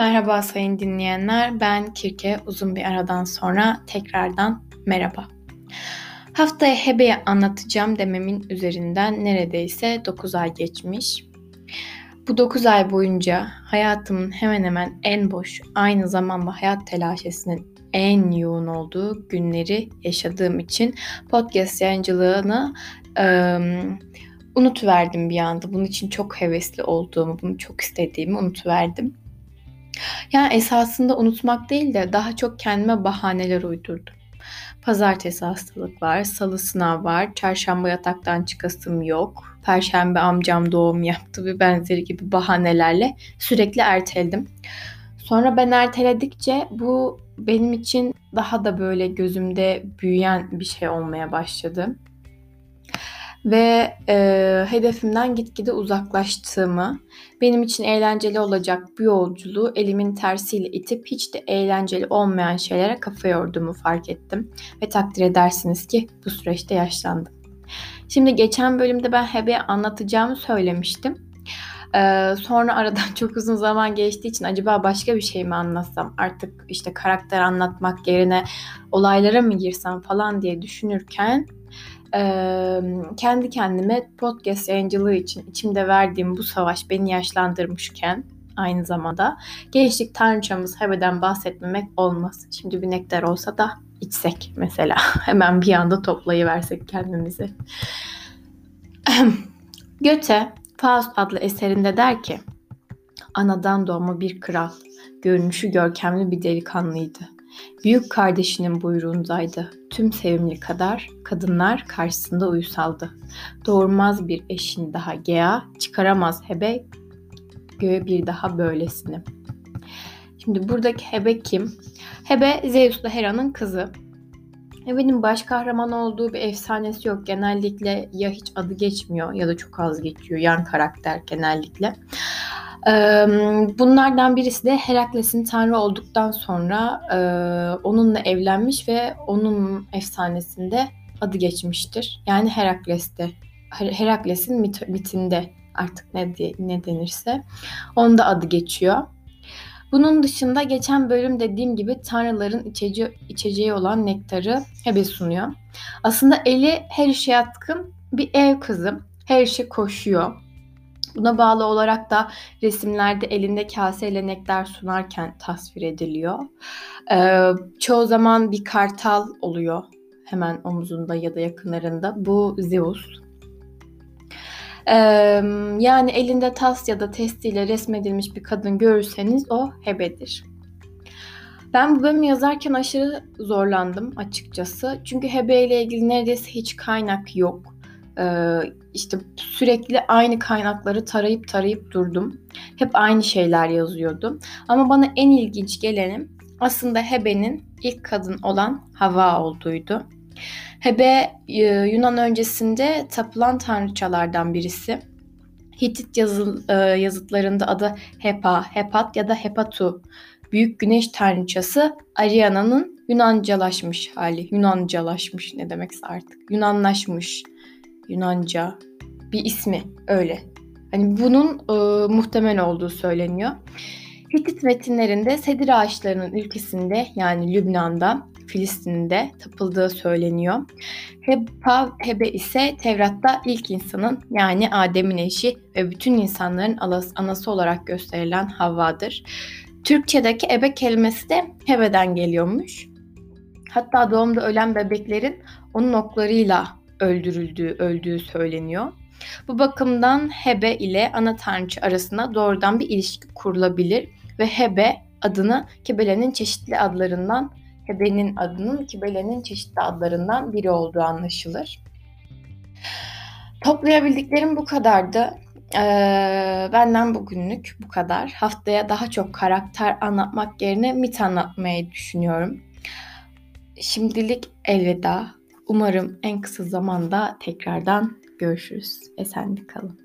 Merhaba sayın dinleyenler. Ben Kirke. Uzun bir aradan sonra tekrardan merhaba. Haftaya Hebe'yi anlatacağım dememin üzerinden neredeyse 9 ay geçmiş. Bu 9 ay boyunca hayatımın hemen hemen en boş, aynı zamanda hayat telaşesinin en yoğun olduğu günleri yaşadığım için podcast yayıncılığını ıı, unutuverdim bir anda. Bunun için çok hevesli olduğumu, bunu çok istediğimi unutuverdim. Yani esasında unutmak değil de daha çok kendime bahaneler uydurdum. Pazartesi hastalık var, salı sınav var, çarşamba yataktan çıkasım yok, perşembe amcam doğum yaptı ve benzeri gibi bahanelerle sürekli erteledim. Sonra ben erteledikçe bu benim için daha da böyle gözümde büyüyen bir şey olmaya başladı ve e, hedefimden gitgide uzaklaştığımı, benim için eğlenceli olacak bu yolculuğu elimin tersiyle itip hiç de eğlenceli olmayan şeylere kafa yorduğumu fark ettim ve takdir edersiniz ki bu süreçte yaşlandım. Şimdi geçen bölümde ben Hebe'ye anlatacağımı söylemiştim. Ee, sonra aradan çok uzun zaman geçtiği için acaba başka bir şey mi anlatsam artık işte karakter anlatmak yerine olaylara mı girsem falan diye düşünürken kendi kendime podcast yayıncılığı için içimde verdiğim bu savaş beni yaşlandırmışken aynı zamanda gençlik tanrıçamız Hebe'den bahsetmemek olmaz. Şimdi bir nektar olsa da içsek mesela. Hemen bir anda toplayıversek kendimizi. Göte Faust adlı eserinde der ki Anadan doğma bir kral, görünüşü görkemli bir delikanlıydı. Büyük kardeşinin buyruğundaydı. Tüm sevimli kadar kadınlar karşısında uysaldı. Doğurmaz bir eşin daha Gea, çıkaramaz Hebe göğe bir daha böylesini. Şimdi buradaki Hebe kim? Hebe Zeus'la Hera'nın kızı. Hebe'nin baş kahraman olduğu bir efsanesi yok. Genellikle ya hiç adı geçmiyor ya da çok az geçiyor. Yan karakter genellikle. Bunlardan birisi de Herakles'in tanrı olduktan sonra onunla evlenmiş ve onun efsanesinde adı geçmiştir. Yani Herakles'te. Herakles'in mit- mitinde artık ne ne denirse onda adı geçiyor. Bunun dışında geçen bölüm dediğim gibi tanrıların içece- içeceği olan nektarı Hebe sunuyor. Aslında eli her işe yatkın bir ev kızı. Her işe koşuyor Buna bağlı olarak da resimlerde elinde kaseyle nektar sunarken tasvir ediliyor. Ee, çoğu zaman bir kartal oluyor hemen omuzunda ya da yakınlarında. Bu Zeus. Ee, yani elinde tas ya da testiyle resmedilmiş bir kadın görürseniz o Hebe'dir. Ben bu bölümü yazarken aşırı zorlandım açıkçası. Çünkü Hebe ile ilgili neredeyse hiç kaynak yok. Ee, işte sürekli aynı kaynakları tarayıp tarayıp durdum. Hep aynı şeyler yazıyordum. Ama bana en ilginç gelenim aslında Hebe'nin ilk kadın olan Hava olduğuydu. Hebe e, Yunan öncesinde tapılan tanrıçalardan birisi. Hitit yazı, e, yazıtlarında adı Hepa, Hepat ya da Hepatu. Büyük güneş tanrıçası Ariana'nın Yunancalaşmış hali. Yunancalaşmış ne demekse artık. Yunanlaşmış Yunanca bir ismi öyle. Hani bunun e, muhtemel olduğu söyleniyor. Hitit metinlerinde sedir ağaçlarının ülkesinde yani Lübnan'da, Filistin'de tapıldığı söyleniyor. Heba, Hebe ise Tevrat'ta ilk insanın yani Adem'in eşi ve bütün insanların anası olarak gösterilen Havva'dır. Türkçedeki ebe kelimesi de Hebe'den geliyormuş. Hatta doğumda ölen bebeklerin onun oklarıyla öldürüldüğü, öldüğü söyleniyor. Bu bakımdan Hebe ile ana tanrıçı arasında doğrudan bir ilişki kurulabilir ve Hebe adını Kibele'nin çeşitli adlarından Hebe'nin adının Kibele'nin çeşitli adlarından biri olduğu anlaşılır. Toplayabildiklerim bu kadardı. Ee, benden bugünlük bu kadar. Haftaya daha çok karakter anlatmak yerine mit anlatmayı düşünüyorum. Şimdilik elveda. Umarım en kısa zamanda tekrardan görüşürüz. Esenlik kalın.